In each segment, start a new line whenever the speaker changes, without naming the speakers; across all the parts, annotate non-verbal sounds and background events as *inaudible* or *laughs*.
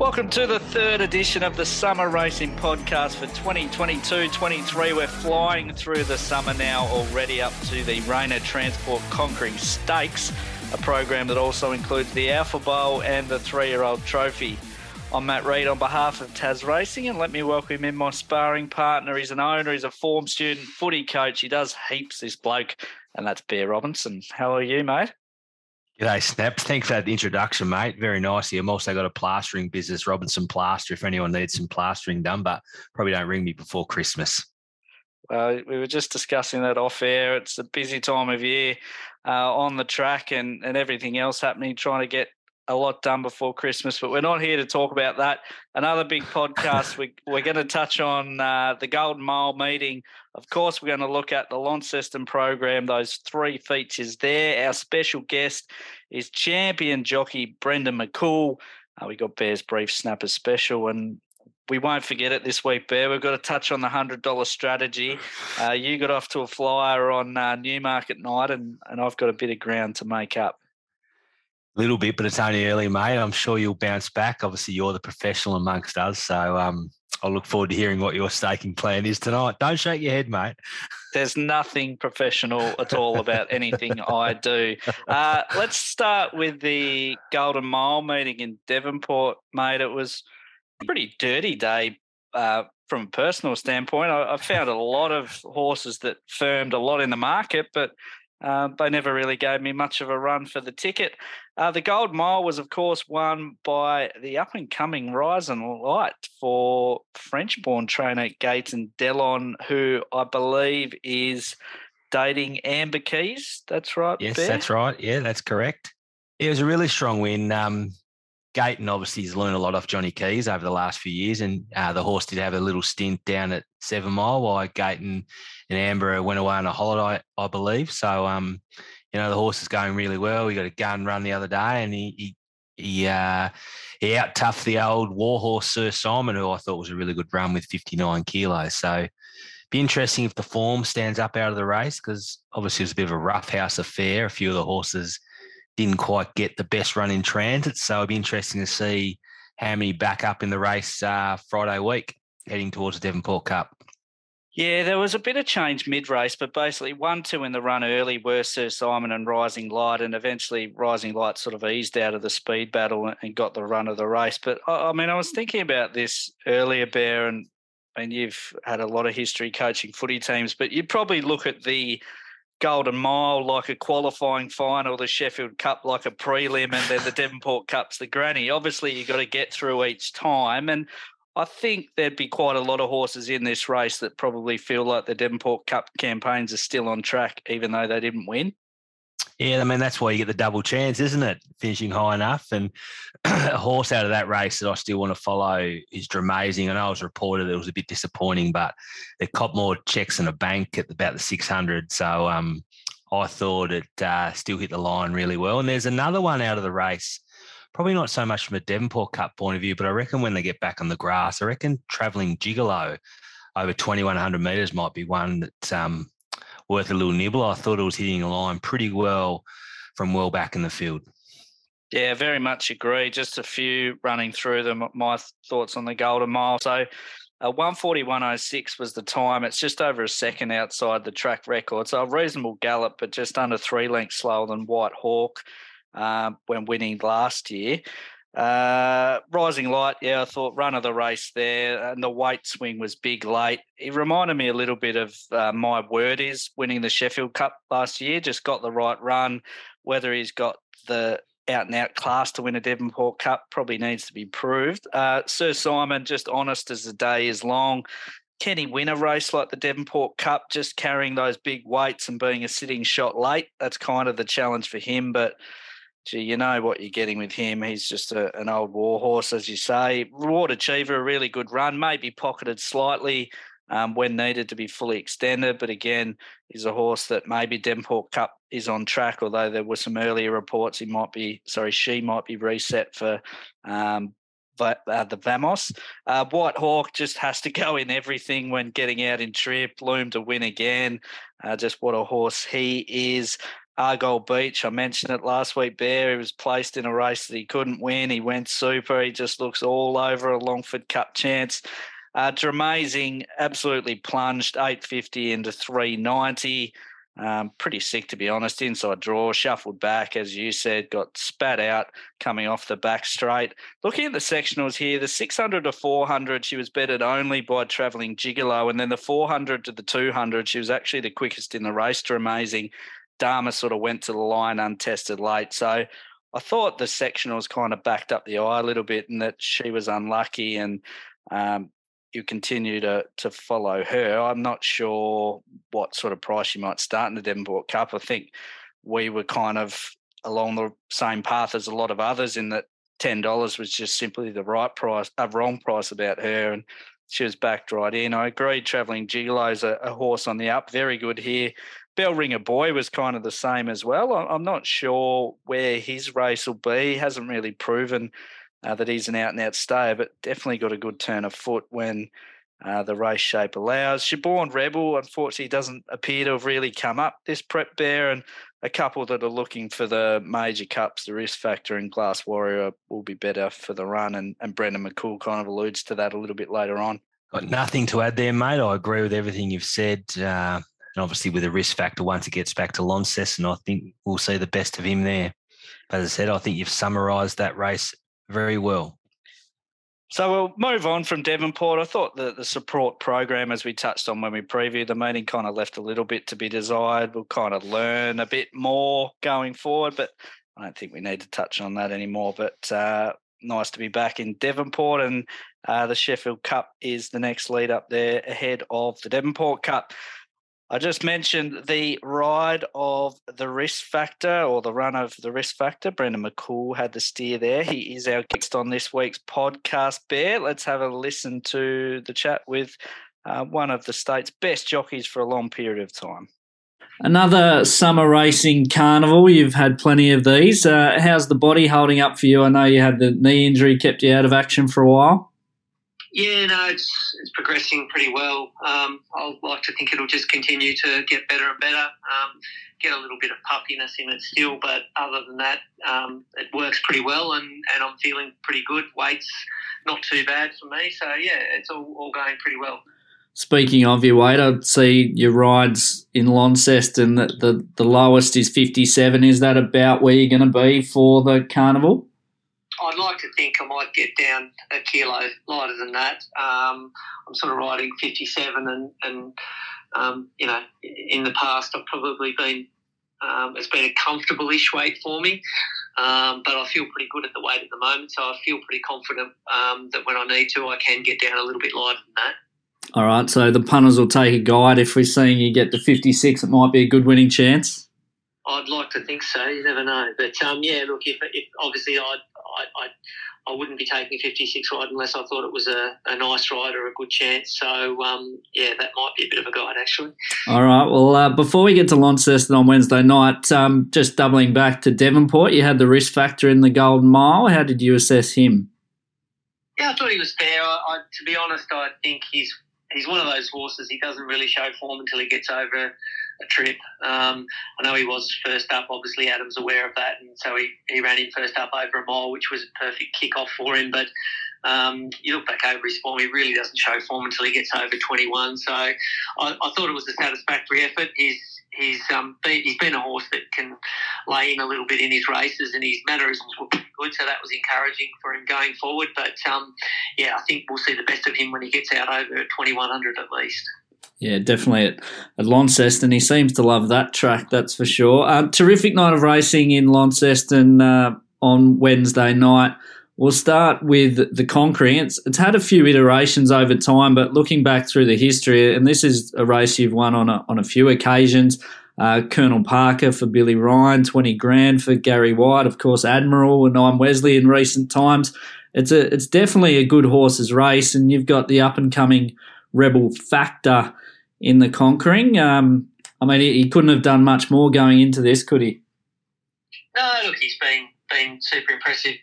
Welcome to the third edition of the Summer Racing Podcast for 2022 23. We're flying through the summer now, already up to the Rayner Transport Conquering Stakes, a program that also includes the Alpha Bowl and the three year old trophy. I'm Matt Reid on behalf of Tas Racing, and let me welcome in my sparring partner. He's an owner, he's a form student, footy coach. He does heaps, this bloke, and that's Bear Robinson. How are you, mate?
G'day, Snap. Thanks for that introduction, mate. Very nice. I've also got a plastering business, Robinson Plaster, if anyone needs some plastering done, but probably don't ring me before Christmas.
Well, we were just discussing that off air. It's a busy time of year uh, on the track and, and everything else happening, trying to get a lot done before Christmas, but we're not here to talk about that. Another big podcast. *laughs* we, we're going to touch on uh, the Golden Mile meeting. Of course, we're going to look at the Launceston program, those three features there. Our special guest is champion jockey Brendon McCoull. Uh, we got Bear's Brief Snapper special, and we won't forget it this week, Bear. We've got to touch on the hundred dollar strategy. Uh, you got off to a flyer on uh, Newmarket night, and and I've got a bit of ground to make up
little bit, but it's only early, mate. I'm sure you'll bounce back. Obviously, you're the professional amongst us, so um, I'll look forward to hearing what your staking plan is tonight. Don't shake your head, mate.
There's nothing professional at all about anything I do. Uh, let's start with the Golden Mile meeting in Devonport, mate. It was a pretty dirty day uh, from a personal standpoint. I, I found a lot of horses that firmed a lot in the market, but uh, they never really gave me much of a run for the ticket. Uh, the Gold Mile was, of course, won by the up and coming Rising Light for French born trainer Gaetan Delon, who I believe is dating Amber Keys. That's right.
Yes, Bear? that's right. Yeah, that's correct. It was a really strong win. Um, Gaetan obviously has learned a lot off Johnny Keys over the last few years, and uh, the horse did have a little stint down at Seven Mile while Gaetan and Amber went away on a holiday, I believe. So, um, you know, the horse is going really well. He got a gun run the other day, and he he he, uh, he out toughed the old warhorse Sir Simon, who I thought was a really good run with 59 kilos. So, be interesting if the form stands up out of the race because obviously it was a bit of a rough house affair. A few of the horses didn't quite get the best run in transit. So it'd be interesting to see how many back up in the race uh, Friday week heading towards the Devonport Cup.
Yeah, there was a bit of change mid race, but basically one, two in the run early were Sir Simon and Rising Light, and eventually Rising Light sort of eased out of the speed battle and got the run of the race. But I mean, I was thinking about this earlier, Bear, and and you've had a lot of history coaching footy teams, but you'd probably look at the Golden Mile like a qualifying final, the Sheffield Cup like a prelim, and then the *laughs* Devonport Cup's the granny. Obviously, you've got to get through each time. And I think there'd be quite a lot of horses in this race that probably feel like the Devonport Cup campaigns are still on track, even though they didn't win.
Yeah, I mean that's why you get the double chance, isn't it? Finishing high enough, and *clears throat* a horse out of that race that I still want to follow is Dramazing. I know it was reported it was a bit disappointing, but they cop more checks than a bank at about the six hundred. So um, I thought it uh, still hit the line really well. And there's another one out of the race, probably not so much from a Devonport Cup point of view, but I reckon when they get back on the grass, I reckon travelling Gigolo over 2100 metres might be one that um, worth a little nibble. I thought it was hitting a line pretty well from well back in the field.
Yeah, very much agree. Just a few running through them. My thoughts on the Golden Mile. So, uh, 141.06 was the time. It's just over a second outside the track record. So, a reasonable gallop, but just under three lengths slower than White Hawk uh, when winning last year. Uh, Rising Light, yeah, I thought run of the race there, and the weight swing was big late. It reminded me a little bit of uh, my word is winning the Sheffield Cup last year. Just got the right run. Whether he's got the out and out class to win a Devonport Cup probably needs to be proved. Uh, Sir Simon, just honest as the day is long. Can he win a race like the Devonport Cup, just carrying those big weights and being a sitting shot late? That's kind of the challenge for him, but gee, you know what you're getting with him. He's just a, an old warhorse, as you say. Reward Achiever, a really good run, maybe pocketed slightly um, when needed to be fully extended. But again, he's a horse that maybe Devonport Cup is on track, although there were some earlier reports he might be, sorry, she might be reset for um, uh, the Vamos. Uh, White Hawk just has to *laughs* go in everything when getting out in trip. Loom to win again. Uh, just what a horse he is. Argyle Beach. I mentioned it last week, Bear. He was placed in a race that he couldn't win. He went super. He just looks all over a Longford Cup chance. Uh, Dramazing absolutely plunged 850 into 390. Um, pretty sick, to be honest. Inside draw, shuffled back, as you said, got spat out coming off the back straight. Looking at the sectionals here, the 600 to 400, she was betted only by travelling Gigolo. And then the 400 to the 200, she was actually the quickest in the race Dramazing. Dharma sort of went to the line untested late. So I thought the sectionals kind of backed up the eye a little bit and that she was unlucky. And um, you continue to to follow her. I'm not sure what sort of price you might start in the Devonport Cup. I think we were kind of along the same path as a lot of others in that ten dollars was just simply the right price, a wrong price about her, and she was backed right in. I agree. Traveling Gigolo's a, a horse on the up, very good here. Bell Ringer Boy was kind of the same as well. I'm not sure where his race will be. He hasn't really proven uh, that he's an out and out stayer, but definitely got a good turn of foot when uh, the race shape allows. Sheborn Rebel, unfortunately, doesn't appear to have really come up this prep bear, and a couple that are looking for the major cups, the risk factor and Glass Warrior will be better for the run, and, and Brendon McCoull kind of alludes to that a little bit later on.
Got nothing to add there, mate. I agree with everything you've said. Uh, and obviously, with a risk factor, once it gets back to Launceston, I think we'll see the best of him there. But as I said, I think you've summarised that race very well.
So we'll move on from Devonport. I thought that the support program, as we touched on when we previewed the meeting, kind of left a little bit to be desired. We'll kind of learn a bit more going forward, but I don't think we need to touch on that anymore. But uh, nice to be back in Devonport, and uh, the Sheffield Cup is the next lead up there ahead of the Devonport Cup. I just mentioned the ride of the risk factor or the run of the risk factor. Brendon McCoull had the steer there. He is our guest on this week's podcast, Bear. Let's have a listen to the chat with uh, one of the state's best jockeys for a long period of time.
Another summer racing carnival. You've had plenty of these. Uh, how's the body holding up for you? I know you had the knee injury, kept you out of action for a while.
Yeah, no, it's it's progressing pretty well. Um, I'd like to think it'll just continue to get better and better. Um, get a little bit of puffiness in it still, but other than that, um, it works pretty well, and, and I'm feeling pretty good. Weight's not too bad for me, so yeah, it's all, all going pretty well.
Speaking of your weight, I'd see your rides in Launceston that the, the lowest is 57. Is that about where you're going to be for the carnival?
I'd like to think I might get down a kilo lighter than that. Um, I'm sort of riding 57, and, and um, you know, in the past I've probably been um, it's been a comfortable-ish weight for me, um, but I feel pretty good at the weight at the moment. So I feel pretty confident um, that when I need to, I can get down a little bit lighter than that.
All right, so the punters will take a guide. If we're seeing you get to 56, it might be a good winning chance.
I'd like to think so. You never know, but um, yeah. Look, if, if obviously I'd I, I, I wouldn't be taking 56 ride unless I thought it was a, a nice ride or a good chance. So, um, yeah, that might be a bit of a guide, actually.
All right. Well, uh, before we get to Launceston on Wednesday night, um, just doubling back to Devonport, you had the risk factor in the Golden Mile. How did you assess him?
Yeah, I thought he was fair. I, I, to be honest, I think he's he's one of those horses. He doesn't really show form until he gets over a trip. Um, I know he was first up. Obviously, Adam's aware of that, and so he, he ran in first up over a mile, which was a perfect kick-off for him. But um, you look back over his form, he really doesn't show form until he gets over 21. So I, I thought it was a satisfactory effort. He's he's um, been, he's been a horse that can lay in a little bit in his races, and his mannerisms were pretty good, so that was encouraging for him going forward. But um, yeah, I think we'll see the best of him when he gets out over 2100 at least.
Yeah, definitely at, at Launceston. He seems to love that track, that's for sure. Uh, terrific night of racing in Launceston uh, on Wednesday night. We'll start with the Conquering. It's, it's had a few iterations over time, but looking back through the history, and this is a race you've won on a, on a few occasions. Uh, Colonel Parker for Billy Ryan, 20 grand for Gary White, of course, Admiral and I'm Wesley in recent times. It's a it's definitely a good horses race, and you've got the up and coming Rebel factor in the Conquering. Um, I mean, he, he couldn't have done much more going into this, could he?
No, look, he's been been super impressive.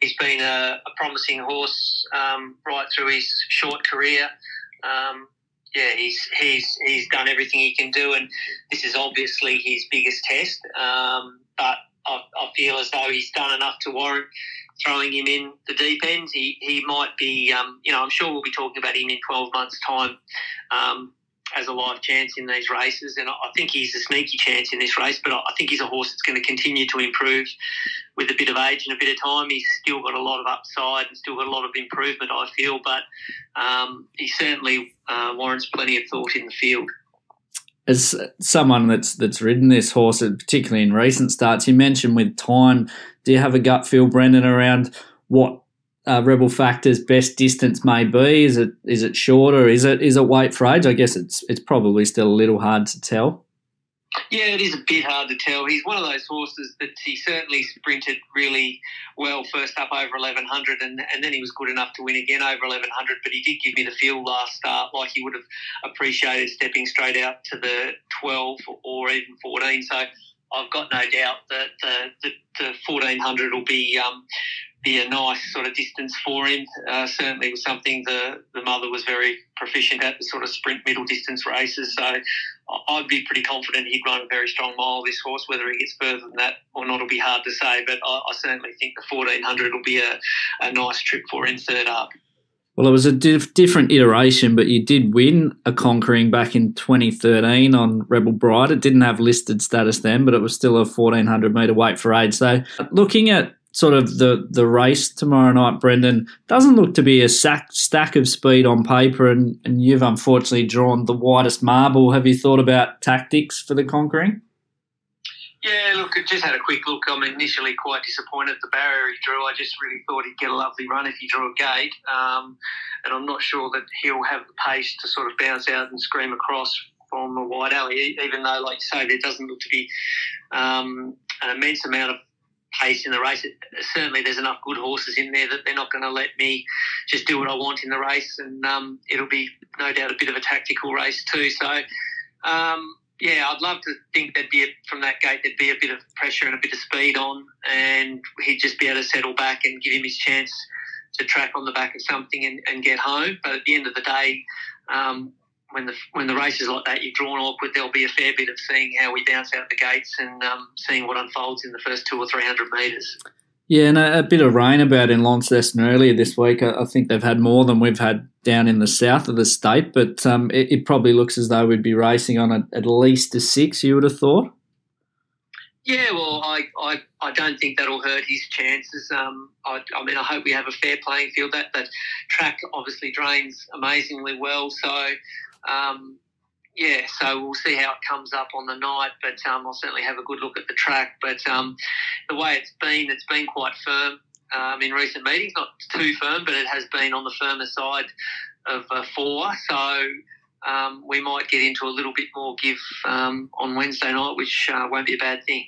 He's been a, a promising horse um, right through his short career. Um, yeah, he's he's he's done everything he can do, and this is obviously his biggest test. Um, but I, I, feel as though he's done enough to warrant throwing him in the deep end. He he might be, um, you know, I'm sure we'll be talking about him in 12 months' time. Um, as a live chance in these races, and I think he's a sneaky chance in this race. But I think he's a horse that's going to continue to improve with a bit of age and a bit of time. He's still got a lot of upside and still got a lot of improvement, I feel. But um, he certainly uh, warrants plenty of thought in the field.
As someone that's that's ridden this horse, particularly in recent starts, you mentioned with time. Do you have a gut feel, Brendon, around what uh, Rebel Factor's best distance may be? Is it is it shorter? Is it is it weight for age? I guess it's it's probably still a little hard to tell.
Yeah, it is a bit hard to tell. He's one of those horses that he certainly sprinted really well first up over 1100 and, and then he was good enough to win again over 1100 but he did give me the feel last start like he would have appreciated stepping straight out to the 12 or even 14 so I've got no doubt that the, the, the 1400 will be um, be a nice sort of distance for him. Uh, certainly was something the, the mother was very proficient at, the sort of sprint middle distance races. So I'd be pretty confident he'd run a very strong mile, this horse. Whether he gets further than that or not will be hard to say, but I, I certainly think the 1400 will be a, a nice trip for him third up.
Well, it was a diff- different iteration, but you did win a conquering back in 2013 on Rebel Bride. It didn't have listed status then, but it was still a 1400 metre weight for age. So, looking at sort of the the race tomorrow night, Brendon, doesn't look to be a sack, stack of speed on paper, and, and you've unfortunately drawn the widest marble. Have you thought about tactics for the conquering?
Yeah, look, I just had a quick look. I'm initially quite disappointed at the barrier he drew. I just really thought he'd get a lovely run if he drew a gate. Um, and I'm not sure that he'll have the pace to sort of bounce out and scream across from a wide alley, even though, like you say, there doesn't look to be um, an immense amount of pace in the race. It, certainly, there's enough good horses in there that they're not going to let me just do what I want in the race, and um, it'll be no doubt a bit of a tactical race too. So, um, yeah, I'd love to think there'd be a, from that gate there'd be a bit of pressure and a bit of speed on, and he'd just be able to settle back and give him his chance to track on the back of something and, and get home. But at the end of the day, um, when the when the race is like that, you're drawn awkward. There'll be a fair bit of seeing how we bounce out the gates and um, seeing what unfolds in the first two or three hundred metres.
Yeah, and a, a, bit of rain about in Launceston earlier this week. I, I, think they've had more than we've had down in the south of the state, but um, it, it, probably looks as though we'd be racing on a, at least a six. You would have thought.
Yeah, well, I, I, I don't think that'll hurt his chances. Um, I, I mean, I hope we have a fair playing field. That that track obviously drains amazingly well, so um, yeah, so we'll see how it comes up on the night, but um, I'll certainly have a good look at the track. But um, the way it's been, it's been quite firm um, in recent meetings. Not too firm, but it has been on the firmer side of uh, four. So um, we might get into a little bit more give um, on Wednesday night, which uh, won't be a bad thing.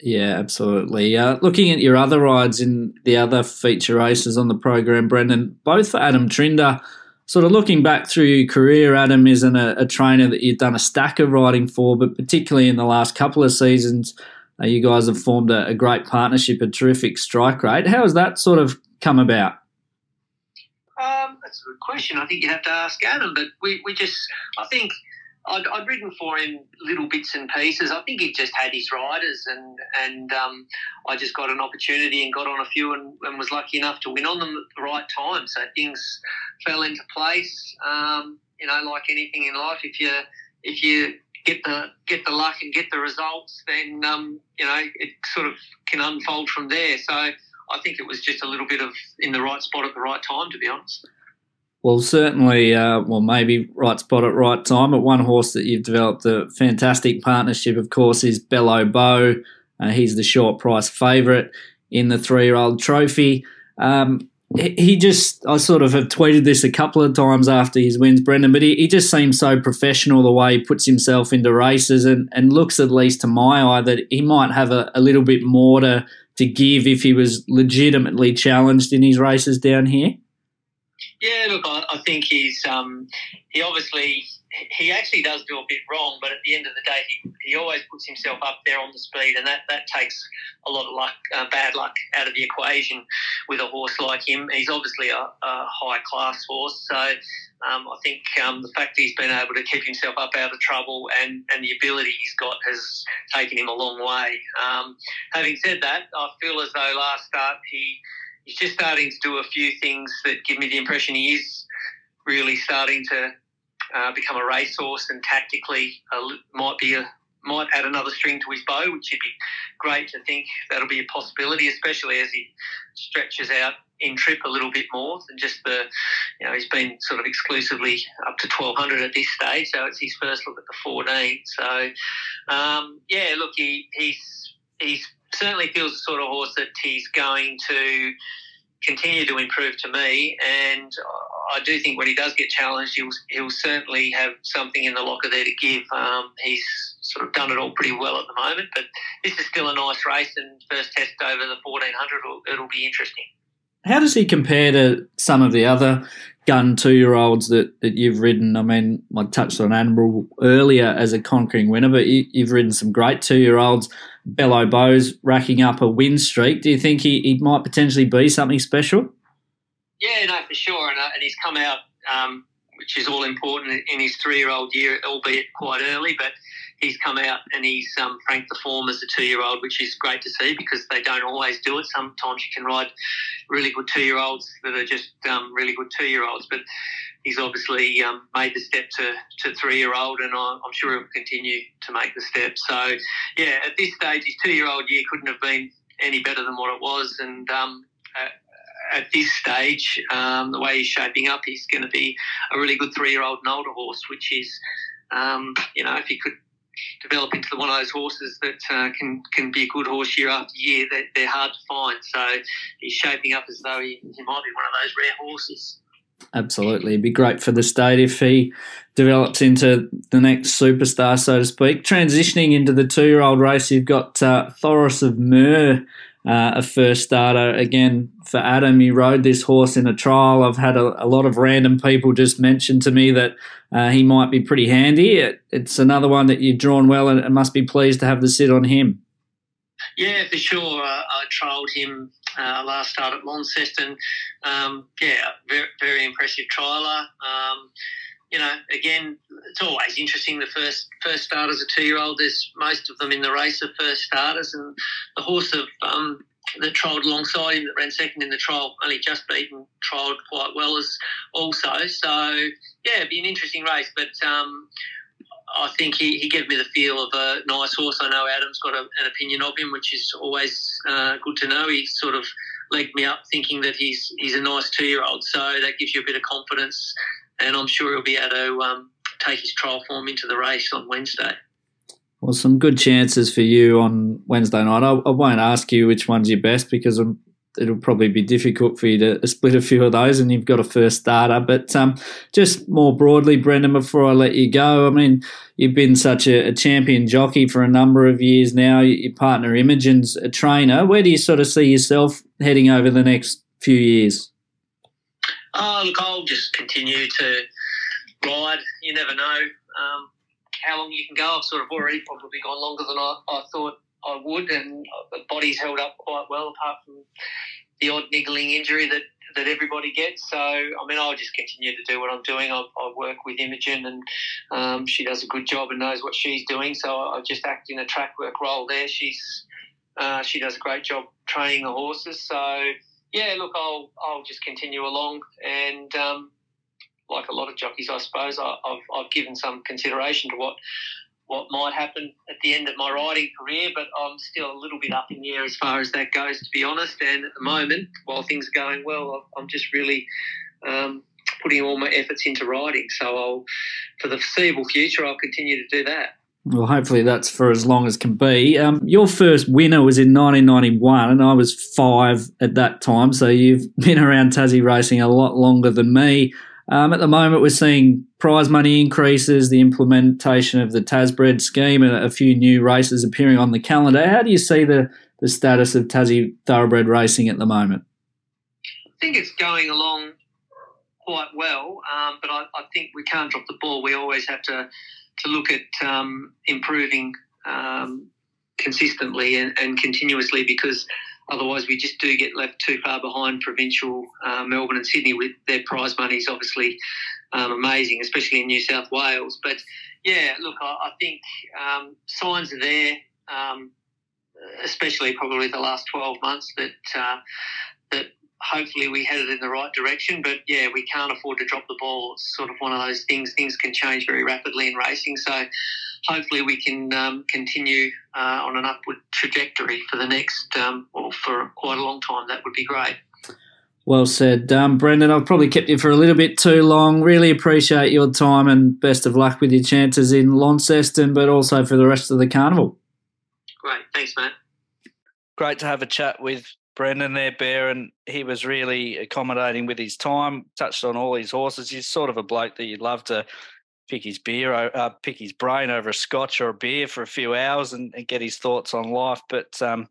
Yeah, absolutely. Uh, looking at your other rides in the other feature races on the program, Brendon, both for Adam Trinder sort of looking back through your career, Adam isn't a, a, trainer that you've done a stack of riding for, but particularly in the last couple of seasons, uh, you guys have formed a, a, great partnership, a terrific strike rate. How has that sort of come about?
Um, that's a good question. I think you have to ask Adam, but we, we just, I think I'd, I'd ridden for him little bits and pieces. I think he just had his riders, and and um, I just got an opportunity and got on a few, and, and, was lucky enough to win on them at the right time. So things fell into place. Um, you know, like anything in life, if you if you get the get the luck and get the results, then um, you know it sort of can unfold from there. So I think it was just a little bit of in the right spot at the right time, to be honest.
Well, certainly, uh, well, maybe right spot at right time. But one horse that you've developed a fantastic partnership, of course, is Bello Bow. Uh, he's the short price favourite in the three year old trophy. Um, he just, I sort of have tweeted this a couple of times after his wins, Brendon, but he, he just seems so professional the way he puts himself into races and, and looks, at least to my eye, that he might have a, a little bit more to, to give if he was legitimately challenged in his races down here.
Yeah, look, I, I think he's um, he obviously he actually does do a bit wrong, but at the end of the day, he, he always puts himself up there on the speed, and that, that takes a lot of luck, uh, bad luck out of the equation with a horse like him. He's obviously a, a high class horse, so um, I think um, the fact that he's been able to keep himself up out of trouble and, and the ability he's got has taken him a long way. Um, having said that, I feel as though last start he he's just starting to do a few things that give me the impression he is really starting to uh, become a racehorse and tactically uh, might be a might add another string to his bow, which would be great to think that'll be a possibility, especially as he stretches out in trip a little bit more than just the, you know, he's been sort of exclusively up to 1200 at this stage, so it's his first look at the 14. So, um, yeah, look, he, he's, he's certainly feels the sort of horse that he's going to continue to improve to me. And I do think when he does get challenged, he'll, he'll certainly have something in the locker there to give. Um, he's sort of done it all pretty well at the moment, but this is still a nice race. And first test over the 1400, it'll, it'll be interesting.
How does he compare to some of the other gun two year olds that, that you've ridden? I mean, I touched on Admiral earlier as a conquering winner, but you, have ridden some great two year olds. Bello Bowes racking up a win streak. Do you think he, he might potentially be something special?
Yeah, no, for sure. And, uh, and he's come out, um, which is all important in his three year old year, albeit quite early, but he's come out and he's um, franked the form as a two year old, which is great to see because they don't always do it. Sometimes you can ride really good two year olds that are just um, really good two year olds, but he's obviously um, made the step to, to three year old, and I'm sure he'll continue to make the step. So, yeah, at this stage, his two year old year couldn't have been any better than what it was, and um, at this stage, um, the way he's shaping up, he's going to be a really good three-year-old and older horse, which is, um, you know, if he could develop into one of those horses that uh, can can be a good horse year after year. They're, they're hard to find. So he's shaping up as though he, he might be one of those rare horses.
Absolutely. It'd be great for the state if he develops into the next superstar, so to speak. Transitioning into the two year old race, you've got uh, Thoros of Mer uh, a first starter. Again, for Adam, he rode this horse in a trial. I've had a, a lot of random people just mention to me that uh, he might be pretty handy. It, it's another one that you've drawn well and, and, must be pleased to have the sit on him.
Yeah, for sure. I trialled him uh, last start at Launceston. Um, yeah, very, very impressive trialer. Um, you know, again, it's always interesting. The first first starters, a two year old. There's most of them in the race are first starters, and the horse of um, that trialled alongside him that ran second in the trial only just beaten trialled quite well as also. So yeah, it'd be an interesting race, but. Um, I think he, he gave me the feel of a nice horse. I know Adam's got a, an opinion of him, which is always uh, good to know. He sort of legged me up thinking that he's he's a nice two year old. So that gives you a bit of confidence and I'm sure he'll be able to um, take his trial form into the race on Wednesday.
Well, some good chances for you on Wednesday night. I, I won't ask you which one's your best because I'm, it'll probably be difficult for you to *laughs* split a few of those, and you've got a first starter. But um, just more broadly, Brendon, before I let you go, I mean, you've been such a, a champion jockey for a number of years now. Your partner Imogen's a trainer. Where do you sort of see yourself heading over the next few years?
Oh, look, I'll just continue to ride. You never know um, how long you can go. I've sort of already probably gone longer than I, I thought I would, and the body's held up quite well, apart from the odd niggling injury that, that everybody gets. So, I mean, I'll just continue to do what I'm doing. I, I work with Imogen, and um, she does a good job and knows what she's doing. So, I just act in a track work role there. She's uh, she does a great job training the horses. So, yeah, look, I'll I'll just continue along, and um, like a lot of jockeys, I suppose, I, have I've given some consideration to what what might happen at the end of my riding career, but I'm still a little bit up in the air as far as that goes, to be honest. And at the moment, while things are going well, I'm just really um, putting all my efforts into riding. So I'll, for the foreseeable future, I'll continue to do that.
Well, hopefully that's for as long as can be. Um, your first winner was in 1991, and I was five at that time. So you've *laughs* been around Tassie racing a lot longer than me. Um, at the moment, we're seeing prize money increases, the implementation of the Tasbred scheme, and a few new races appearing on the calendar. How do you see the, the status of Tassie thoroughbred racing at the moment?
I think it's going along quite well, um, but I, I, think we can't drop the ball. We always have to to look at um, improving um, consistently and, and, continuously because otherwise we just do get left too far behind provincial uh, Melbourne and Sydney with their prize money is obviously um, amazing, especially in New South Wales. But yeah, look, I, I think um, signs are there. Um, especially probably the last 12 months that uh, that hopefully we headed in the right direction. But yeah, we can't afford to drop the ball. It's sort of one of those things. Things can change very rapidly in racing. So hopefully we can um, continue uh, on an upward trajectory for the next, um, or for quite a long time. That would be great.
Well said, um, Brendon. I've probably kept you for a little bit too long. Really appreciate your time and best of luck with your chances in Launceston, but also for the rest of the carnival.
Great. Thanks, Matt.
Great to have a chat with Brendon there, Bear, and he was really accommodating with his time. Touched on all his horses. He's sort of a bloke that you'd love to pick his beer, uh, pick his brain over a scotch or a beer for a few hours and, and get his thoughts on life. But um,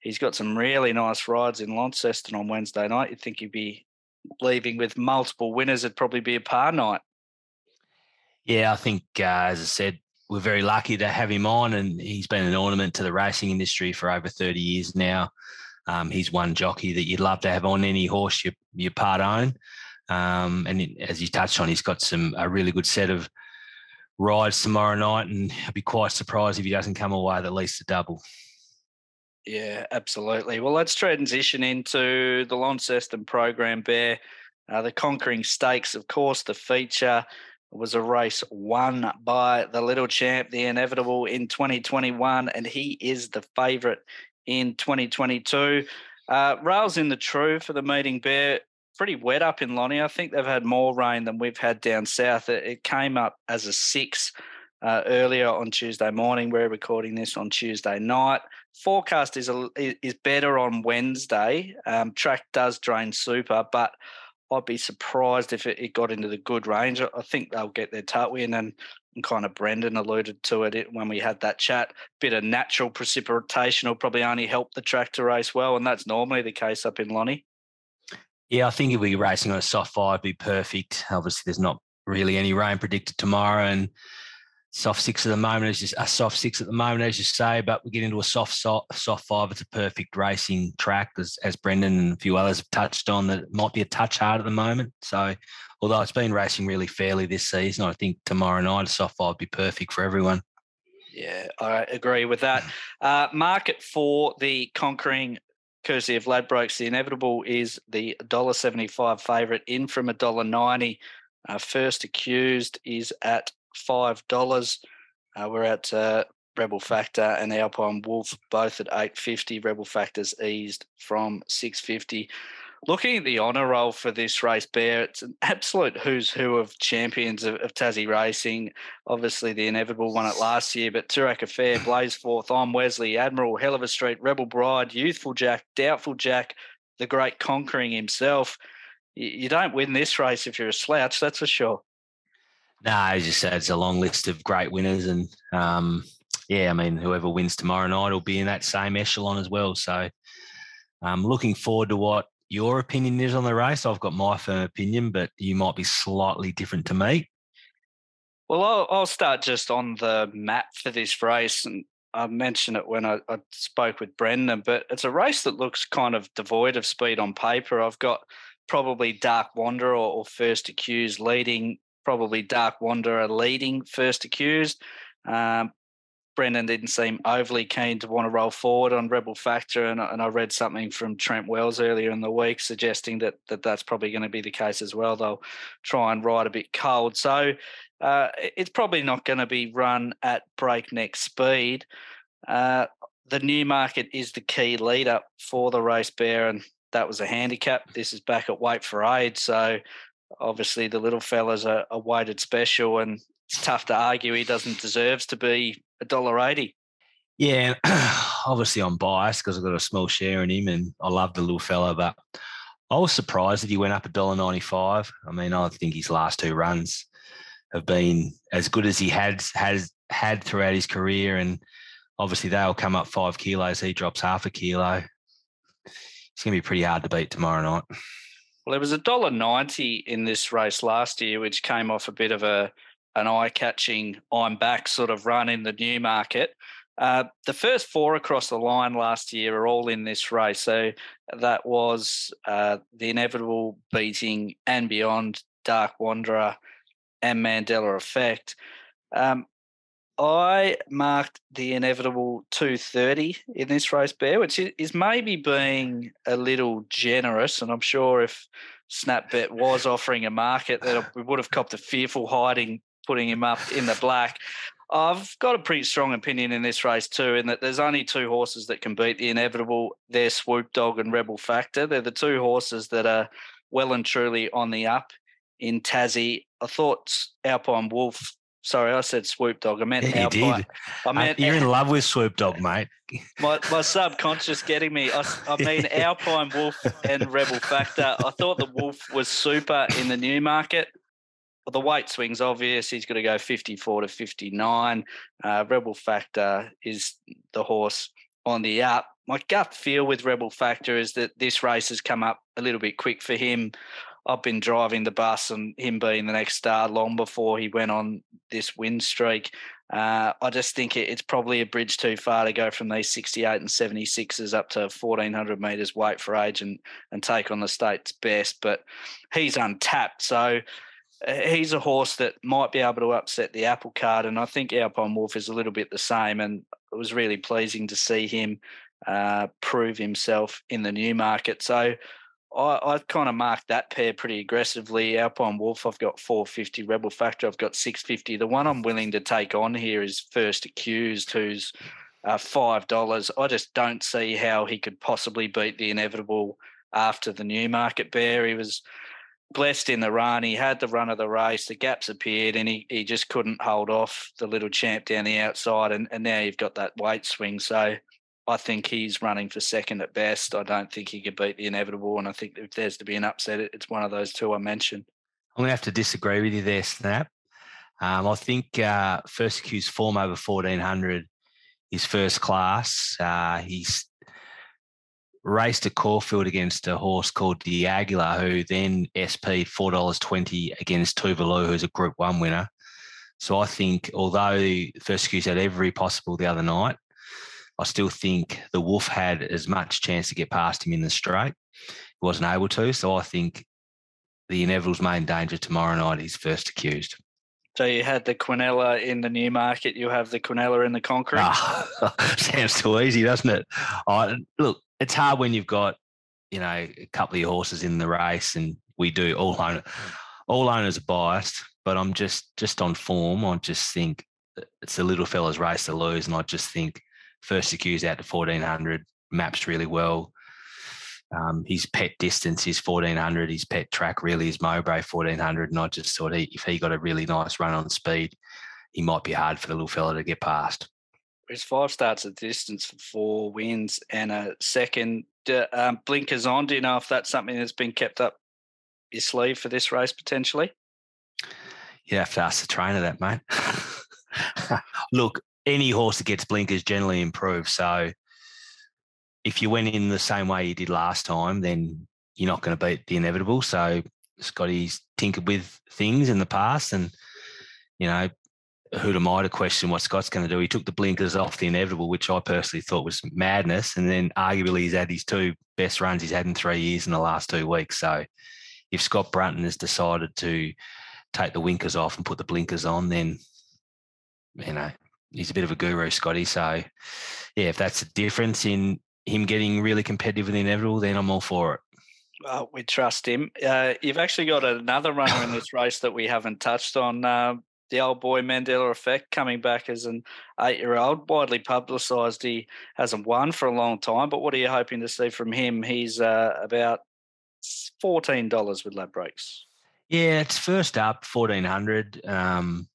he's got some really nice rides in Launceston on Wednesday night. You'd think he'd be leaving with multiple winners. It'd probably be a par night.
Yeah, I think, uh, as I said, we're very lucky to have him on, and he's been an ornament to the racing industry for over 30 years now. Um, he's one jockey that you'd love to have on any horse you you part own. Um, and it, as you touched on, he's got some a really good set of rides tomorrow night, and I'd be quite surprised if he doesn't come away with at least a double.
Yeah, absolutely. Well, let's transition into the Launceston program, Bear. Uh, the Conquering Stakes, of course, the feature was a race won by the little champ, the inevitable in 2021, and he is the favourite in 2022. Uh, rails in the true for the meeting bear. Pretty wet up in Lonnie. I think they've had more rain than we've had down south. It, it came up as a six uh, earlier on Tuesday morning. We're recording this on Tuesday night. Forecast is a, is better on Wednesday. Um, track does drain super, but I'd be surprised if it, it, got into the good range. I think they'll get their tut win, and, and kind of Brendon alluded to it when we had that chat. Bit of natural precipitation will probably only help the track to race well, and that's normally the case up in Lonnie.
Yeah, I think if we were racing on a soft five, it'd be perfect. Obviously, there's not really any rain predicted tomorrow, and soft six at the moment is just a soft six at the moment, as you say. But we get into a soft soft, soft five. It's a perfect racing track, as, as Brendon and a few others have touched on. That might be a touch hard at the moment. So, although it's been racing really fairly this season, I think tomorrow night a soft five would be perfect for everyone.
Yeah, I agree with that. Uh, market for the conquering courtesy of Ladbrokes, the inevitable is the $1.75 favourite in from $1.90. Uh, first accused is at five dollars. Uh, we're at uh, Rebel Factor and Alpine Wolf both at eight fifty. Rebel Factor's eased from six fifty. Looking at the honour roll for this race, Bear, it's an absolute who's who of champions of, of Tassie racing. Obviously, the inevitable won it last year, but Toorak Affair, Blaze Forth, I'm Wesley, Admiral, Hell of a Street, Rebel Bride, Youthful Jack, Doubtful Jack, the great conquering himself. You, you don't win this race if you're a slouch, that's for sure.
No, as you said, it's a long list of great winners, and um, yeah, I mean, whoever wins tomorrow night will be in that same echelon as well. So, I'm um, looking forward to what your opinion is on the race. I've got my firm opinion, but you might be slightly different to me.
Well, I'll, I'll start just on the map for this race, and I mentioned it when I, I, spoke with Brendon, but it's a race that looks kind of devoid of speed on paper. I've got probably Dark Wanderer or, First Accused leading probably Dark Wanderer leading first accused. Um, Brendon didn't seem overly keen to want to roll forward on Rebel Factor, and, and I read something from Trent Wells earlier in the week suggesting that, that that's probably going to be the case as well. They'll try and ride a bit cold, so uh, it's probably not going to be run at breakneck speed. Uh, the Newmarket is the key leader for the race bear, and that was a handicap. This is back at weight for age, so obviously the little fella's a, a weighted special, and it's tough to argue he doesn't deserves to be a dollar eighty.
Yeah, *clears throat* obviously I'm biased because I've got a small share in him, and I love the little fella, but I was surprised that he went up a dollar ninety five. I mean, I think his last two runs have been as good as he had has had throughout his career, and obviously they'll come up five kilos. He drops half a kilo. It's going to be pretty hard to beat tomorrow night.
Well, there was a dollar ninety in this race last year, which came off a bit of a an eye-catching I'm back sort of run in the Newmarket. Uh, the first four across the line last year are all in this race. So that was uh, the inevitable beating and beyond Dark Wanderer and Mandela Effect. Um, I marked the inevitable 230 in this race, Bear, which is maybe being a little generous. And I'm sure if Snapbet was offering a market, that we would have copped a fearful hiding putting him up in the black. I've got a pretty strong opinion in this race too, in that there's only two horses that can beat the inevitable. They're Swoop Dog and Rebel Factor. They're the two horses that are well and truly on the up in Tassie. I thought Alpine Wolf. Sorry, I said Swoop Dog. I meant
yeah,
Alpine.
Did. I uh, meant you're in love with Swoop Dog, mate.
My my subconscious getting me. I, I *laughs* mean Alpine Wolf and Rebel Factor. I thought the Wolf was super in the Newmarket the weight swing's obvious. He's going to go 54 to 59. Uh, Rebel Factor is the horse on the up. My gut feel with Rebel Factor is that this race has come up a little bit quick for him. I've been driving the bus and him being the next star long before he went on this win streak. Uh, I just think it, it's probably a bridge too far to go from these 68 and 76s up to 1400 metres weight for age and, and take on the state's best. But he's untapped. So he's a horse that might be able to upset the apple cart, and I think Alpine Wolf is a little bit the same. And it was really pleasing to see him uh, prove himself in the Newmarket. So I, I kind of marked that pair pretty aggressively. Alpine Wolf, I've got 450. Rebel Factor, I've got 650. The one I'm willing to take on here is First Accused, who's uh, five dollars. I just don't see how he could possibly beat the inevitable after the Newmarket bear. He was blessed in the run. He had the run of the race. The gaps appeared, and he, he just couldn't hold off the little champ down the outside. And, and now you've got that weight swing. So I think he's running for second at best. I don't think he could beat the inevitable. And I think if there's to be an upset, it's one of those two I mentioned.
I'm going to have to disagree with you there, Snap. Um, I think uh, first accused form over 1400 is first class. Uh, he's raced at Caulfield against a horse called the Aguilar, who then SP four dollars twenty against Tuvalu, who's a Group One winner. So I think, although First Accused had every possible the other night, I still think the Wolf had as much chance to get past him in the straight. He wasn't able to. So I think the Inevitable's main danger tomorrow night is First Accused.
So you had the Quinella in the Newmarket. you have the Quinella in the Conquering.
Oh, ah, *laughs* sounds too easy, doesn't it? I, look, it's hard when you've got you know a couple of your horses in the race, and we do all all owners are biased, but I'm just just on form. I just think it's a little fella's race to lose, and I just think first accused out to 1400 maps really well. Um, his pet distance is 1400. His pet track really is Mowbray 1400. And I just thought he, if he got a really nice run on speed, he might be hard for the little fella to get past.
His five starts at distance for four wins and a second. Um, blinkers on. Do you know if that's something that's been kept up your sleeve for this race potentially?
You have to ask the trainer that, mate. *laughs* Look, any horse that gets blinkers generally improves. So if you went in the same way you did last time, then you're not going to beat the inevitable. So Scotty's tinkered with things in the past and, you know, who am I to question what Scott's going to do? He took the blinkers off the inevitable, which I personally thought was madness. And then arguably he's had his two best runs he's had in three years in the last two weeks. So if Scott Brunton has decided to take the winkers off and put the blinkers on, then, you know, he's a bit of a guru, Scotty. So, yeah, if that's a difference in him getting really competitive with the inevitable, then I'm all for it.
Well, we trust him. Uh, you've actually got another runner in this *laughs* race that we haven't touched on. Uh, the old boy Mandela effect coming back as an eight year old, widely publicised. He hasn't won for a long time, but what are you hoping to see from him? He's uh, about $14 with Ladbrokes.
Yeah, it's first up, 1400 um,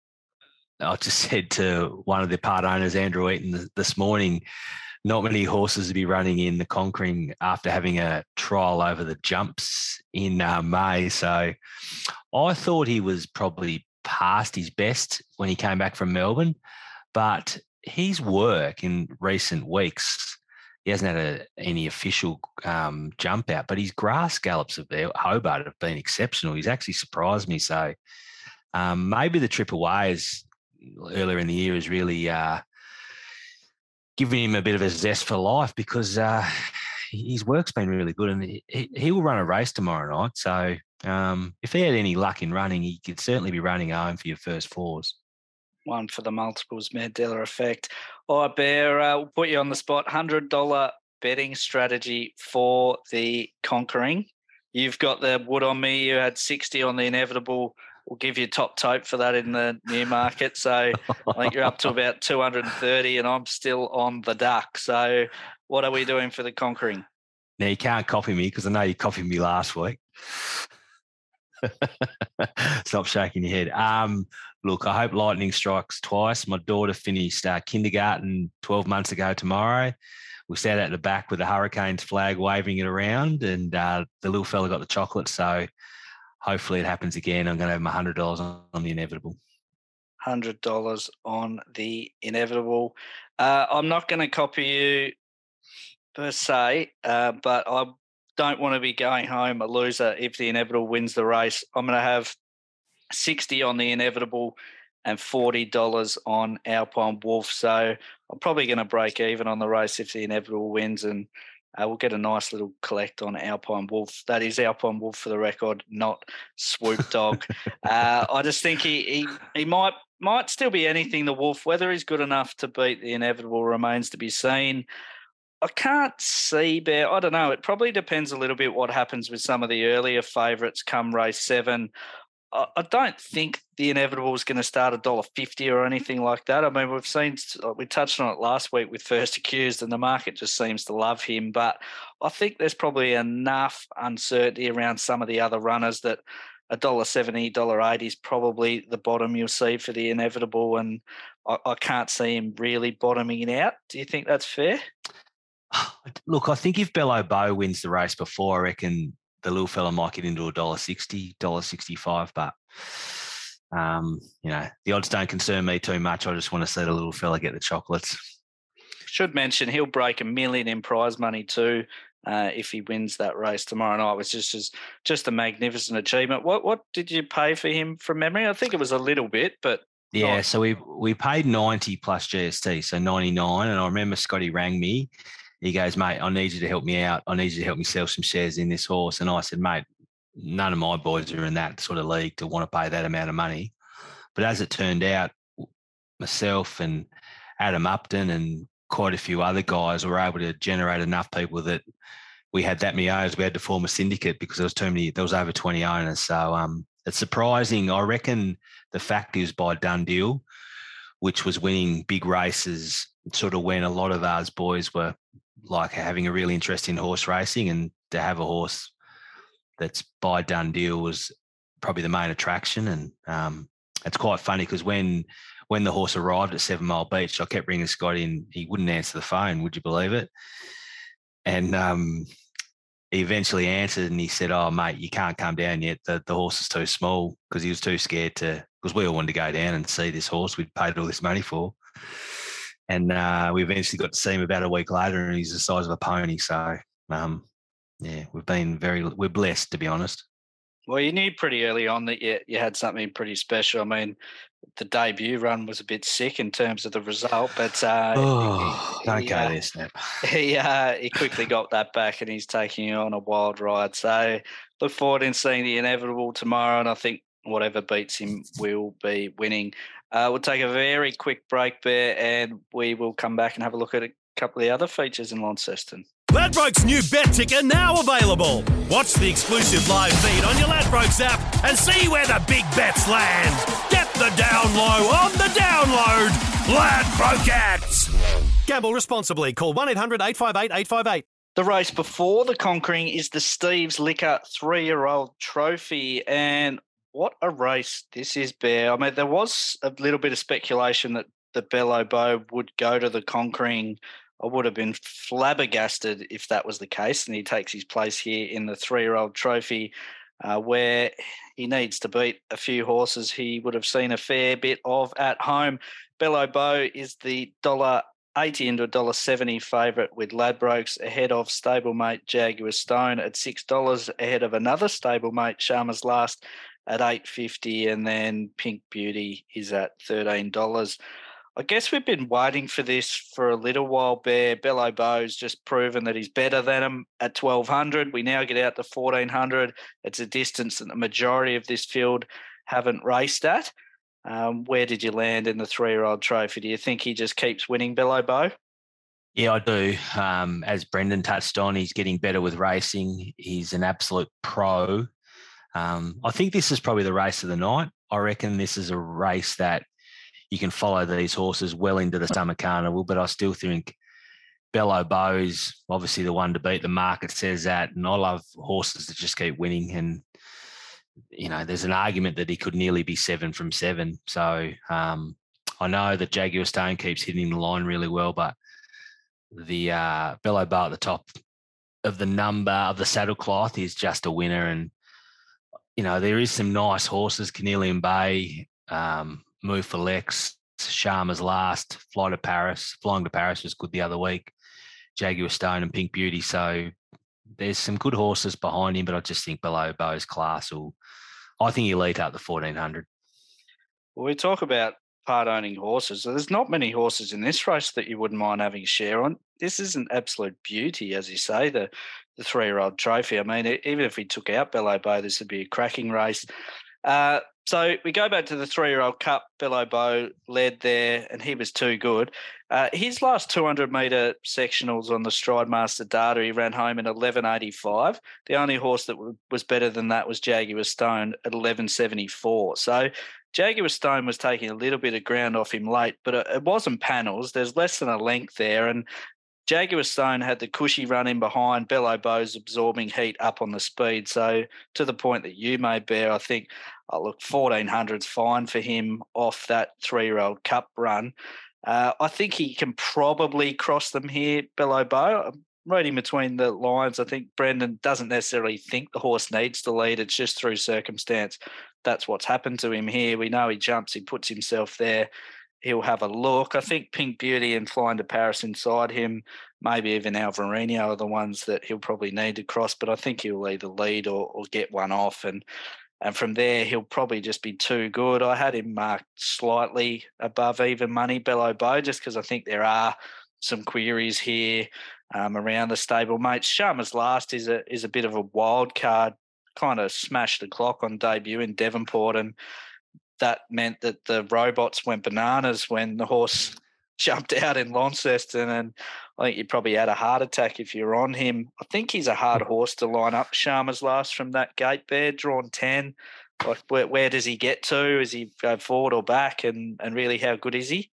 I just *laughs* said to one of the part owners, Andrew Eaton, this morning, not many horses to be running in the conquering after having a trial over the jumps in uh, May. So I thought he was probably past his best when he came back from Melbourne, but his work in recent weeks he hasn't had a, any official um, jump out, but his grass gallops of Hobart have been exceptional. He's actually surprised me. So um, maybe the trip away is earlier in the year is really uh, giving him a bit of a zest for life because uh, his work's been really good and he, he will run a race tomorrow night. So um, if he had any luck in running, he could certainly be running home for your first fours
one for the multiples Mandela effect. All right, Bear, uh, we'll put you on the spot. $100 betting strategy for the conquering. You've got the wood on me. You had 60 on the inevitable. We'll give you top tote for that in the Newmarket. So I think you're up to about *laughs* 230, and I'm still on the duck. So what are we doing for the conquering?
Now you can't copy me because I know you copied me last week. *laughs* Stop shaking your head. Um, look, I hope lightning strikes twice. My daughter finished uh, kindergarten 12 months ago tomorrow. We sat at the back with the Hurricanes flag waving it around, and uh, the little fella got the chocolate. So hopefully it happens again. I'm going to have my $100 on, the inevitable.
$100 on the inevitable. Uh, I'm not going to copy you per se, uh, but I don't want to be going home a loser if the inevitable wins the race. I'm going to have 60 on the inevitable and $40 on Alpine Wolf. So I'm probably going to break even on the race if the inevitable wins and uh, we'll get a nice little collect on Alpine Wolf. That is Alpine Wolf for the record, not Swoop Dog. *laughs* uh, I just think he, he he might might still be anything. The Wolf, whether he's good enough to beat the inevitable, remains to be seen. I can't see Bear. I don't know. It probably depends a little bit what happens with some of the earlier favourites come race seven. I, don't think the inevitable is going to start a dollar fifty or anything like that. I mean, we've seen we touched on it last week with first accused, and the market just seems to love him. But I think there's probably enough uncertainty around some of the other runners that a dollar seventy, dollar eighty is probably the bottom you'll see for the inevitable, and I, I can't see him really bottoming it out. Do you think that's fair? *sighs*
Look, I think if Bello Bow wins the race before, I reckon the little fella might get into a dollar sixty, dollar sixty-five. But um, you know, the odds don't concern me too much. I just want to see the little fella get the chocolates.
Should mention he'll break a million in prize money too. Uh, if he wins that race tomorrow night, which is just just a magnificent achievement. What what did you pay for him from memory? I think it was a little bit, but
yeah. Not. So we we paid ninety plus GST, so ninety nine. And I remember Scotty rang me he goes, mate, I need you to help me out. I need you to help me sell some shares in this horse. And I said, mate, none of my boys are in that sort of league to want to pay that amount of money. But as it turned out, myself and Adam Upton and quite a few other guys were able to generate enough people that we had that many owners. We had to form a syndicate because there was too many. There was over twenty owners. So um, it's surprising. I reckon the fact is by done deal, which was winning big races, sort of when a lot of ours boys were like having a really interest in horse racing and to have a horse that's by done deal was probably the main attraction. And um, it's quite funny because when when the horse arrived at Seven Mile Beach, I kept ringing Scotty and he wouldn't answer the phone. Would you believe it? And um, he eventually answered and he said, "Oh, mate, you can't come down yet. The the horse is too small because he was too scared to. Because we all wanted to go down and see this horse we'd paid all this money for." And uh, we eventually got to see him about a week later, and he's the size of a pony. So, um, yeah, we've been very we're blessed to be honest.
Well, you knew pretty early on that you you had something pretty special. I mean, the debut run was a bit sick in terms of the result, but uh, *sighs*
oh, he, don't he, go uh, there, Snap. *laughs*
He uh, he quickly got that back, and he's taking you on a wild ride. So, look forward in seeing the inevitable tomorrow, and I think whatever beats him will be winning. Uh, we'll take a very quick break there and we will come back and have a look at a couple of the other features in Launceston.
Ladbrokes new bet ticker now available. Watch the exclusive live feed on your Ladbrokes app and see where the big bets land. Get the down low on the download. Ladbrokes. Gamble responsibly. Call 1 800 858 858.
The race before the conquering is the Steve's Liquor three year old trophy. And what a race this is, Bear. I mean, there was a little bit of speculation that the Bello Bow would go to the conquering. I would have been flabbergasted if that was the case, and he takes his place here in the three-year-old trophy, uh, where he needs to beat a few horses he would have seen a fair bit of at home. Bello Bow is the dollar 80 into a dollar seventy favourite with Ladbrokes ahead of stablemate Jaguar Stone at six dollars ahead of another stablemate Sharma's Last at eight fifty, and then Pink Beauty is at thirteen dollars. I guess we've been waiting for this for a little while. Bear Bello Bow's just proven that he's better than him at twelve hundred. We now get out to fourteen hundred. It's a distance that the majority of this field haven't raced at. Um, where did you land in the three-year-old trophy? Do you think he just keeps winning Bello Bow?
Yeah, I do. Um, as Brendon touched on, he's getting better with racing. He's an absolute pro. Um, I think this is probably the race of the night. I reckon this is a race that you can follow these horses well into the summer carnival, but I still think Bello Bow is obviously the one to beat. The market says that, and I love horses that just keep winning. And you know, there's an argument that he could nearly be seven from seven. So um, I know that Jaguar Stone keeps hitting the line really well, but the uh, Bello Bow at the top of the number of the saddlecloth is just a winner. And, you know, there is some nice horses, Cornelian Bay, um, Move for Lex, Sharma's Last, Fly to Paris. Flying to Paris was good the other week. Jaguar Stone and Pink Beauty. So there's some good horses behind him, but I just think Bello Bow's class will, I think he'll eat up the 1400.
Well, we talk about part owning horses. So there's not many horses in this race that you wouldn't mind having a share on. This is an absolute beauty, as you say, the the three year old trophy. I mean, even if we took out Bello Bow, this would be a cracking race. Uh, so we go back to the three year old cup. Bello Bow led there, and he was too good. Uh, his last 200 metre sectionals on the Stridemaster data, he ran home in 11.85. The only horse that w- was better than that was Jaguar Stone at 11.74. So Jaguar Stone was taking a little bit of ground off him late, but it, it wasn't panels. There's less than a length there, and Jaguar Stone had the cushy run in behind, Bello Bow's absorbing heat up on the speed. So to the point that you made, Bear, I think, oh, look, 1400's fine for him off that three-year-old cup run. Uh, I think he can probably cross them here, Bello Bow. I'm reading between the lines. I think Brendon doesn't necessarily think the horse needs to lead. It's just through circumstance. That's what's happened to him here. We know he jumps, he puts himself there he'll have a look. I think Pink Beauty and Flying to Paris inside him, maybe even Alvarino are the ones that he'll probably need to cross, but I think he'll either lead or, or get one off. And and from there, he'll probably just be too good. I had him marked slightly above even money, Bello Bow, just because I think there are some queries here um, around the stable. Mate, Sharma's last is a is a bit of a wild card. Kind of smashed the clock on debut in Devonport, and that meant that the robots went bananas when the horse *laughs* jumped out in Launceston, and I think you probably had a heart attack if you're on him. I think he's a hard *laughs* horse to line up. Sharma's last from that gate there, drawn ten. Like where, where does he get to? Is he go forward or back? And and really, how good is he?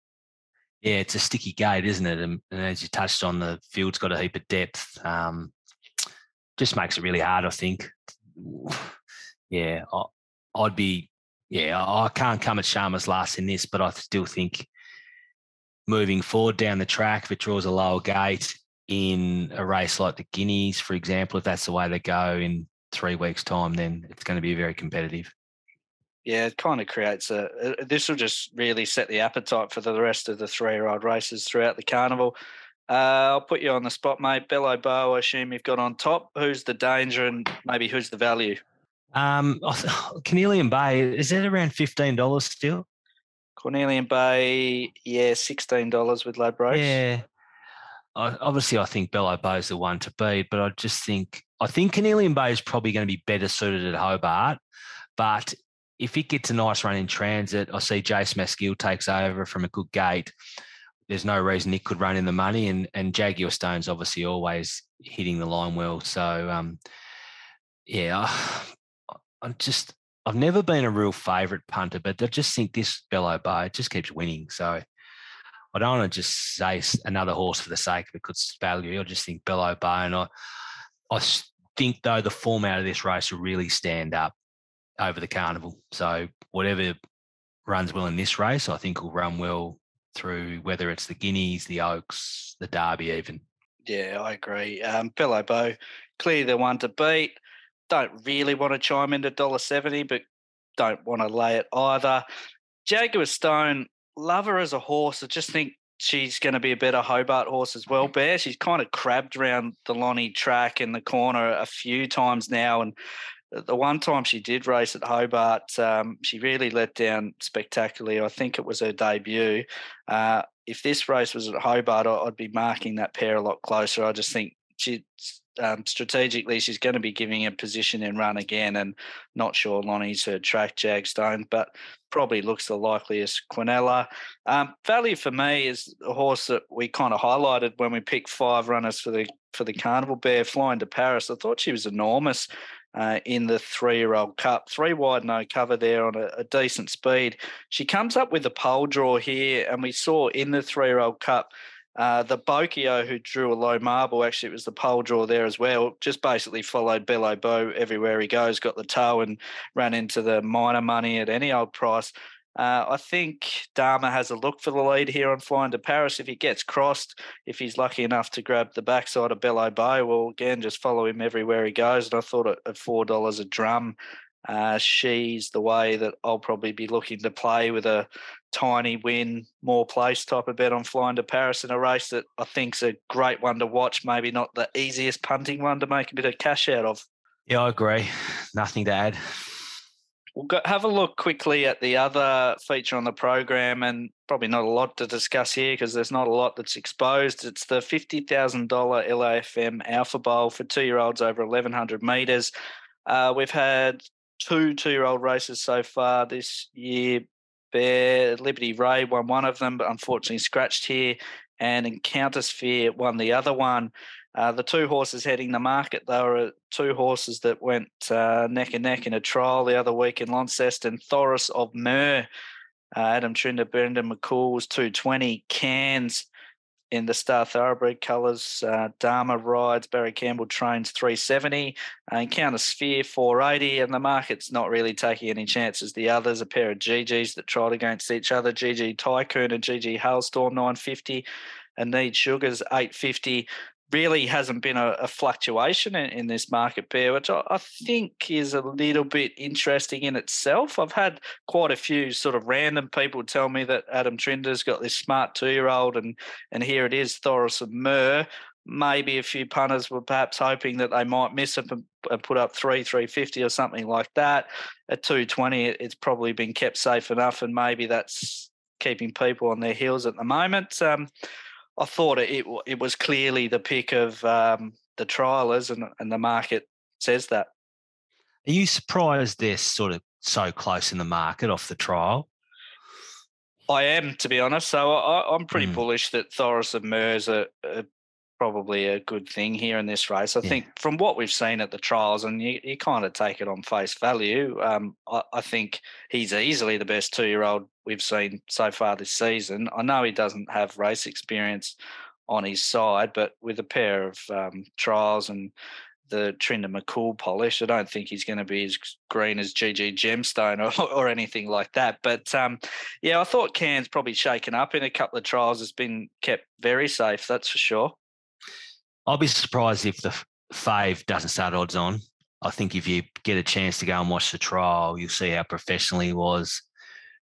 Yeah, it's a sticky gate, isn't it? And, and as you touched on, the field's got a heap of depth. Um, just makes it really hard, I think. *sighs* Yeah, I, I'd be yeah, I can't come at Sharma's last in this, but I still think moving forward down the track, if it draws a lower gate in a race like the Guineas, for example, if that's the way they go in three weeks' time, then it's going to be very competitive.
Yeah, it kind of creates a. This will just really set the appetite for the rest of the three-year-old races throughout the carnival. Uh, I'll put you on the spot, mate. Bello Bow, I assume you've got on top. Who's the danger and maybe who's the value?
Um, *laughs* Cornelian Bay is that around fifteen dollars still?
Cornelian Bay, yeah, sixteen dollars with Ladbrokes.
Yeah. I, obviously, I think Bello is the one to beat, but I just think I think Cornelian Bay is probably going to be better suited at Hobart. But if it gets a nice run in transit, I see Jace Maskiell takes over from a good gate. There's no reason it could run in the money, and and Jaguar Stone's obviously always hitting the line well. So um, yeah, *sighs* I'm just I've never been a real favourite punter, but I just think this Bello Bow just keeps winning. So I don't want to just say another horse for the sake of it could value. I just think Bello Bow, and I I think though the format of this race will really stand up over the carnival. So whatever runs well in this race, I think will run well through whether it's the Guineas, the Oaks, the Derby, even.
Yeah, I agree. Um, Bello Bow, clearly the one to beat don't really want to chime into dollar seventy, but don't want to lay it either. Jaguar Stone, love her as a horse. I just think she's going to be a better Hobart horse as well, Bear. She's kind of crabbed around the Lonnie track in the corner a few times now. And the one time she did race at Hobart, um, she really let down spectacularly. I think it was her debut. Uh, if this race was at Hobart, I'd be marking that pair a lot closer. I just think she um, strategically she's going to be giving a position and run again, and not sure Lonnie's her track Jagstone, but probably looks the likeliest. Quinella um, value for me is a horse that we kind of highlighted when we picked five runners for the for the Carnival Bear flying to Paris. I thought she was enormous. Uh, in the three-year-old cup, three wide no cover there on a, a, decent speed. She comes up with a pole draw here, and we saw in the three-year-old cup uh, the Bokio, who drew a low marble, actually, it was the pole draw there as well. Just basically followed Bello Bow everywhere he goes, got the toe and ran into the minor money at any old price. Uh, I think Dharma has a look for the lead here on flying to Paris. If he gets crossed, if he's lucky enough to grab the backside of Bello Bow, well, again, just follow him everywhere he goes. And I thought at $4 a drum, uh, she's the way that I'll probably be looking to play with a tiny win, more place type of bet on flying to Paris in a race that I think's a great one to watch. Maybe not the easiest punting one to make a bit of cash out of.
Yeah, I agree. *sighs* Nothing to add.
We'll go, have a look quickly at the other feature on the program, and probably not a lot to discuss here because there's not a lot that's exposed. It's the $50,000 LAFM Alpha Bowl for two year olds over 1,100 metres. Uh, we've had two two year old races so far this year. Bear Liberty Ray won one of them, but unfortunately scratched here. And Encounter Sphere won the other one. Uh, the two horses heading the market, they were two horses that went uh, neck and neck in a trial the other week in Launceston. Thoris of Mer, uh, Adam Trinder, Brendon McCoull was 220. Cairns in the Star Thoroughbred colours. Uh, Dharma rides, Barry Campbell trains 370, uh, Encounter Sphere 480, and the market's not really taking any chances. The others, a pair of GGs that tried against each other, GG Tycoon and GG Hailstorm 950, and Need Sugars 850 really hasn't been a, a fluctuation in, in, this market pair, which I, I, think is a little bit interesting in itself. I've had quite a few sort of random people tell me that Adam Trinder's got this smart two year old, and and here it is, Thoris of Mer. Maybe a few punters were perhaps hoping that they might miss it and put up three, three fifty or something like that. At two twenty, it's probably been kept safe enough, and maybe that's keeping people on their heels at the moment. Um, I thought it it was clearly the pick of um, the trialers, and and the market says that.
Are you surprised they're sort of so close in the market off the trial?
I am, to be honest. So I, am pretty mm. bullish that Thoris and Mers are, are, probably a good thing here in this race. I yeah. think from what we've seen at the trials, and you, you kind of take it on face value, um, I, I, think he's easily the best two year old we've seen so far this season. I know he doesn't have race experience on his side, but with a pair of um, trials and the Trinder McCoull polish. I don't think he's going to be as green as GG Gemstone *laughs* or, or anything like that. But um, yeah, I thought Cairns probably shaken up in a couple of trials. Has been kept very safe, that's for sure.
I'll be surprised if the fave doesn't start odds on. I think if you get a chance to go and watch the trial, you'll see how professional he was.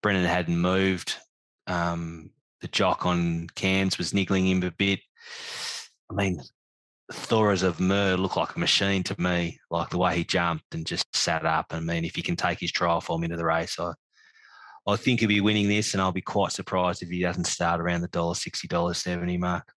Brendon hadn't moved. Um, the jock on Cairns was niggling him a bit. I mean, Thoras of Mer looked like a machine to me, like the way he jumped and just sat up. I mean, if he can take his trial form into the race, I, I think he'll be winning this, and I'll be quite surprised if he doesn't start around the dollar sixty, dollar seventy mark.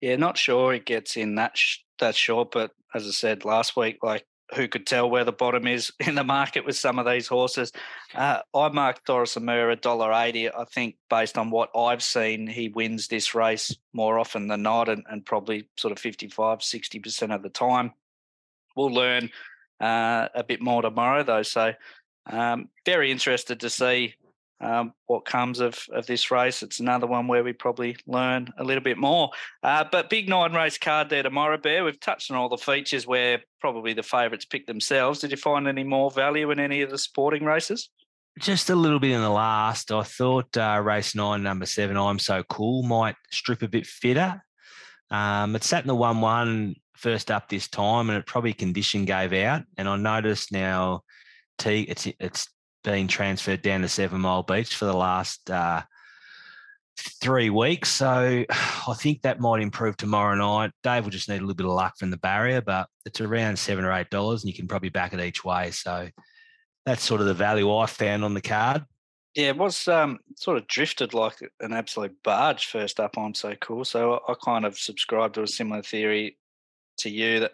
Yeah, not sure it gets in that sh- that short, but as I said last week, like who could tell where the bottom is *laughs* in the market with some of these horses? Uh, I marked Doris Amur a dollar eighty. I think based on what I've seen, he wins this race more often than not, and, and probably sort of 55, 60 percent of the time. We'll learn uh, a bit more tomorrow, though. So um, very interested to see um, what comes of, of this race. It's another one where we probably learn a little bit more. Uh, but big nine race card there tomorrow, Bear. We've touched on all the features where probably the favourites pick themselves. Did you find any more value in any of the sporting races?
Just a little bit in the last. I thought uh, race nine, number seven, I'm So Cool, might strip a bit fitter. Um, it sat in the 1 1 first up this time, and it probably condition gave out. And I noticed now T, it's, it's been transferred down to Seven Mile Beach for the last uh, three weeks. So *sighs* I think that might improve tomorrow night. Dave will just need a little bit of luck from the barrier, but it's around seven or eight dollars, and you can probably back it each way. So that's sort of the value I found on the card.
Yeah, it was um, sort of drifted like an absolute barge first up on So Cool. So I kind of subscribed to a similar theory to you that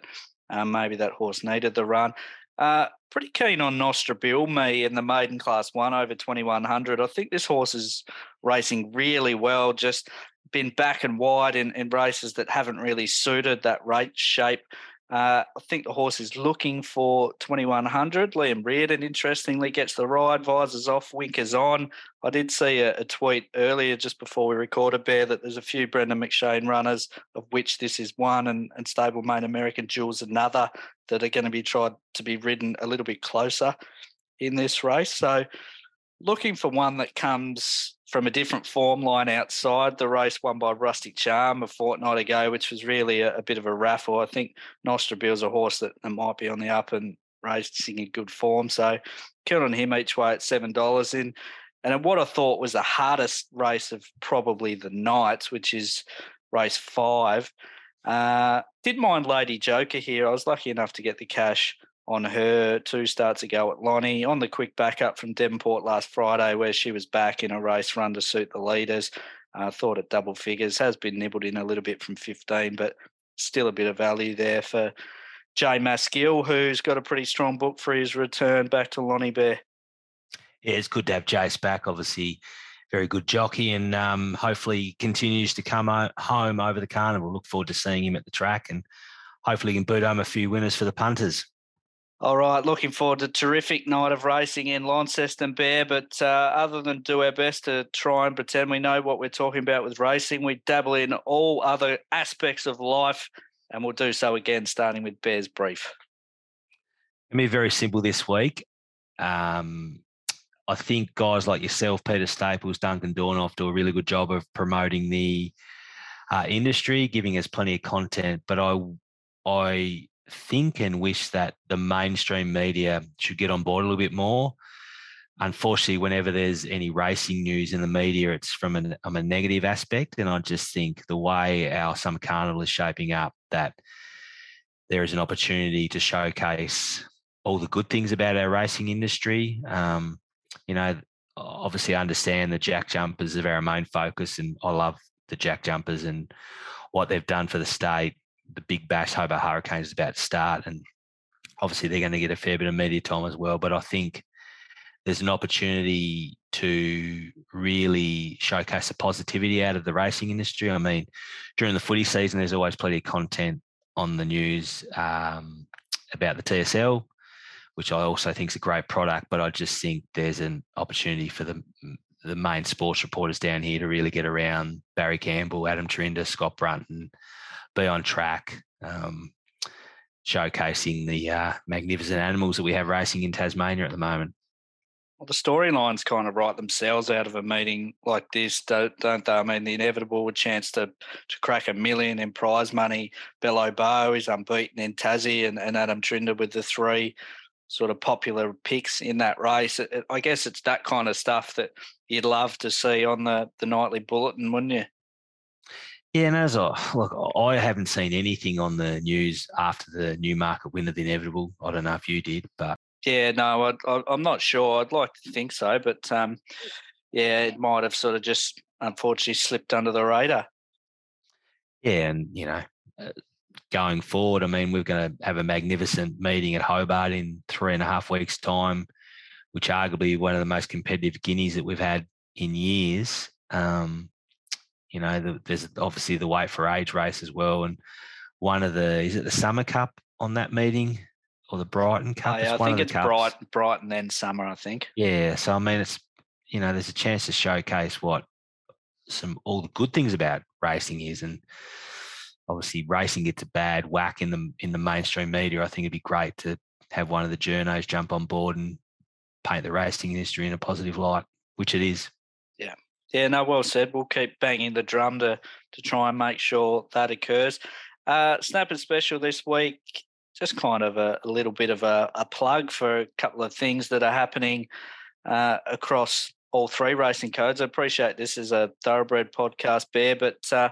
um, maybe that horse needed the run. Uh, pretty keen on Nostra Bill, me in the maiden class one over 2100. I think this horse is racing really well, just been back and wide in, in races that haven't really suited that rate shape. Uh, I think the horse is looking for 2100. Liam Reardon, interestingly, gets the ride, visors off, winkers on. I did see a, a, tweet earlier just before we recorded, Bear, that there's a few Brendan McShane runners, of which this is one, and, and stablemate American Jewels another, that are going to be tried to be ridden a little bit closer in this race. So looking for one that comes from a different form line outside the race won by Rustic Charm a fortnight ago, which was really a, a bit of a raffle. I think Nostrabill's a horse that, that might be on the up and racing in good form. So count on him each way at seven dollars in. And what I thought was the hardest race of probably the night, which is race five. Uh, did mind Lady Joker here. I was lucky enough to get the cash on her two starts ago at Lonnie on the quick backup from Devonport last Friday, where she was back in a race run to suit the leaders. Uh, thought at double figures has been nibbled in a little bit from 15, but still a bit of value there for Jay Maskiell, who's got a pretty strong book for his return back to Lonnie Bear.
Yeah, it's good to have Jace back. Obviously, very good jockey, and um, hopefully continues to come home over the carnival. Look forward to seeing him at the track, and hopefully can boot home a few winners for the punters.
All right, looking forward to terrific night of racing in Launceston Bear. But uh, other than do our best to try and pretend we know what we're talking about with racing, we dabble in all other aspects of life, and we'll do so again, starting with Bear's brief.
It'll be very simple this week. Um, I think guys like yourself, Peter Staples, Duncan Dornauf, do a really good job of promoting the uh, industry, giving us plenty of content. But I, I think and wish that the mainstream media should get on board a little bit more. Unfortunately, whenever there's any racing news in the media, it's from a, from a negative aspect. And I just think the way our summer carnival is shaping up, that there is an opportunity to showcase all the good things about our racing industry. Um, you know, obviously, I understand the jack jumpers are our main focus, and I love the jack jumpers and what they've done for the state the big bash Hobart Hurricanes is about to start, and obviously they're going to get a fair bit of media time as well. But I think there's an opportunity to really showcase the positivity out of the racing industry. I mean, during the footy season, there's always plenty of content on the news um, about the TSL, which I also think is a great product. But I just think there's an opportunity for the the main sports reporters down here to really get around Barry Campbell, Adam Trinder, Scott Brunton, be on track, um, showcasing the uh, magnificent animals that we have racing in Tasmania at the moment.
Well, the storylines kind of write themselves out of a meeting like this, don't, don't they? I mean, the inevitable chance to to crack a million in prize money. Bello Bow is unbeaten in Tassie, and, and Adam Trinder with the three sort of popular picks in that race. I guess it's that kind of stuff that you'd love to see on the, the nightly bulletin, wouldn't you?
Yeah, and as I look, I haven't seen anything on the news after the Newmarket win of the inevitable. I don't know if you did, but
yeah, no, I, am not sure. I'd like to think so, but um, yeah, it might have sort of just unfortunately slipped under the radar.
Yeah, and you know, uh, going forward, I mean, we're going to have a magnificent meeting at Hobart in three and a half weeks' time, which arguably one of the most competitive guineas that we've had in years. Um, you know, the, there's obviously the weight for age race as well, and one of the is it the Summer Cup on that meeting or the Brighton oh, Cup?
Oh, yeah, I think it's Brighton, Brighton then Summer. I think.
Yeah, so I mean, it's you know, there's a chance to showcase what some all the good things about racing is, and obviously racing gets a bad whack in the in the mainstream media. I think it'd be great to have one of the journos jump on board and paint the racing industry in a positive light, which it is.
Yeah, yeah, no, well said. We'll keep banging the drum to to try and make sure that occurs. Uh, Snapper special this week, just kind of a, a little bit of a, a, plug for a couple of things that are happening uh, across all three racing codes. I appreciate this is a thoroughbred podcast, Bear, but uh,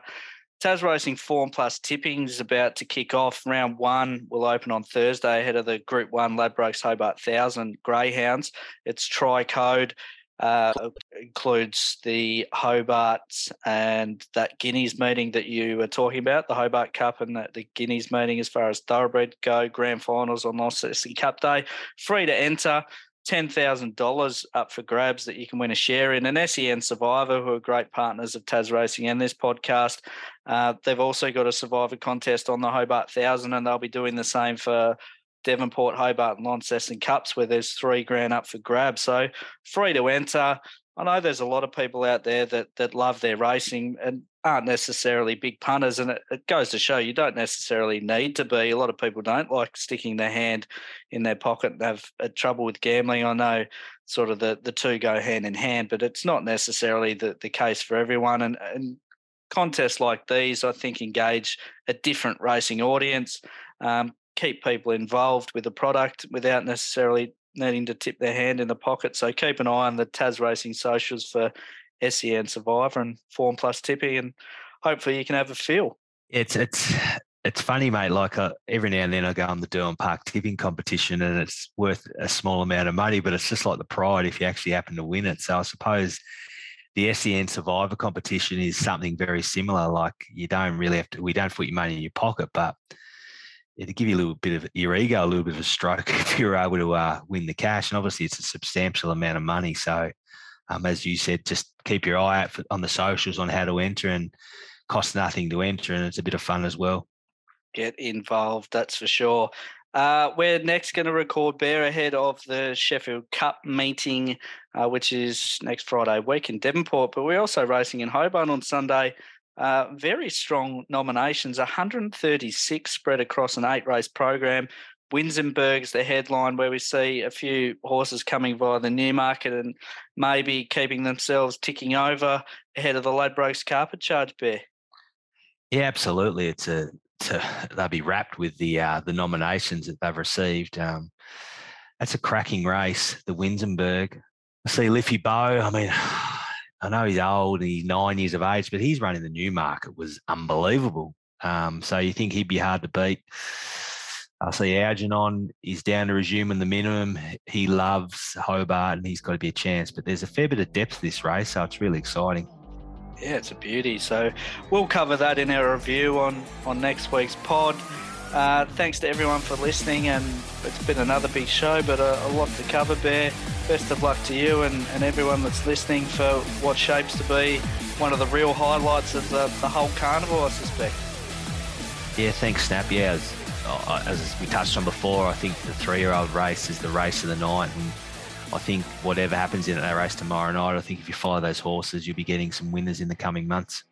Tas Racing Form Plus tipping is about to kick off. Round one will open on Thursday ahead of the Group One Ladbrokes Hobart Thousand Greyhounds. It's tri code. Uh, includes the Hobart and that Guineas meeting that you were talking about, the Hobart Cup and the, the Guineas meeting as far as thoroughbred go, grand finals on Launceston Cup Day. Free to enter. $10,000 up for grabs that you can win a share in. And SEN Survivor, who are great partners of Tas Racing and this podcast, uh, they've also got a Survivor contest on the Hobart Thousand, and they'll be doing the same for Devonport, Hobart, and Launceston Cups, where there's three grand up for grabs. So free to enter. I know there's a lot of people out there that that love their racing and aren't necessarily big punters, and it, it, goes to show you don't necessarily need to be. A lot of people don't like sticking their hand in their pocket and have uh, trouble with gambling. I know sort of the the two go hand in hand, but it's not necessarily the, the case for everyone. And, and contests like these, I think, engage a different racing audience, um, keep people involved with the product without necessarily needing to tip their hand in the pocket. So keep an eye on the Tas Racing socials for SEN Survivor and Form Plus Tippy, and hopefully you can have a feel.
It's it's it's funny, mate. Like uh, every now and then I go on the Derwent Park tipping competition, and it's worth a small amount of money, but it's just like the pride if you actually happen to win it. So I suppose the SEN Survivor competition is something very similar. Like you don't really have to. We don't put your money in your pocket, but to give you a little bit of your ego, a little bit of a stroke *laughs* if you're able to uh, win the cash. And obviously, it's a substantial amount of money. So um, as you said, just keep your eye out for, on the socials on how to enter and costs nothing to enter, and it's a bit of fun as well.
Get involved, that's for sure. Uh, we're next going to record Bear ahead of the Sheffield Cup meeting, uh, which is next Friday week in Devonport. But we're also racing in Hobart on Sunday. Uh, very strong nominations, 136 spread across an eight race program. Winzenberg's the headline where we see a few horses coming via the Newmarket and maybe keeping themselves ticking over ahead of the Ladbrokes Carpet Charge Bear.
Yeah, absolutely. It's a, it's a *laughs* they'll be wrapped with the uh, the nominations that they've received. Um, that's a cracking race, the Winsenberg. I see Liffey Bow. I mean, *sighs* I know he's old, he's nine years of age, but he's running the new market was unbelievable. Um, so you think he'd be hard to beat. I see Algernon is down to resuming the minimum. He loves Hobart and he's got to be a chance. But there's a fair bit of depth this race, so it's really exciting.
Yeah, it's a beauty. So we'll cover that in our review on, on next week's pod. Uh, thanks to everyone for listening, and it's been another big show, but a, a lot to cover, Bear. Best of luck to you and, and everyone that's listening for what shapes to be one of the real highlights of the, the whole carnival, I suspect.
Yeah, thanks, Snap. Yeah, uh, as we touched on before, I think the three-year-old race is the race of the night, and I think whatever happens in that race tomorrow night, I think if you follow those horses, you'll be getting some winners in the coming months.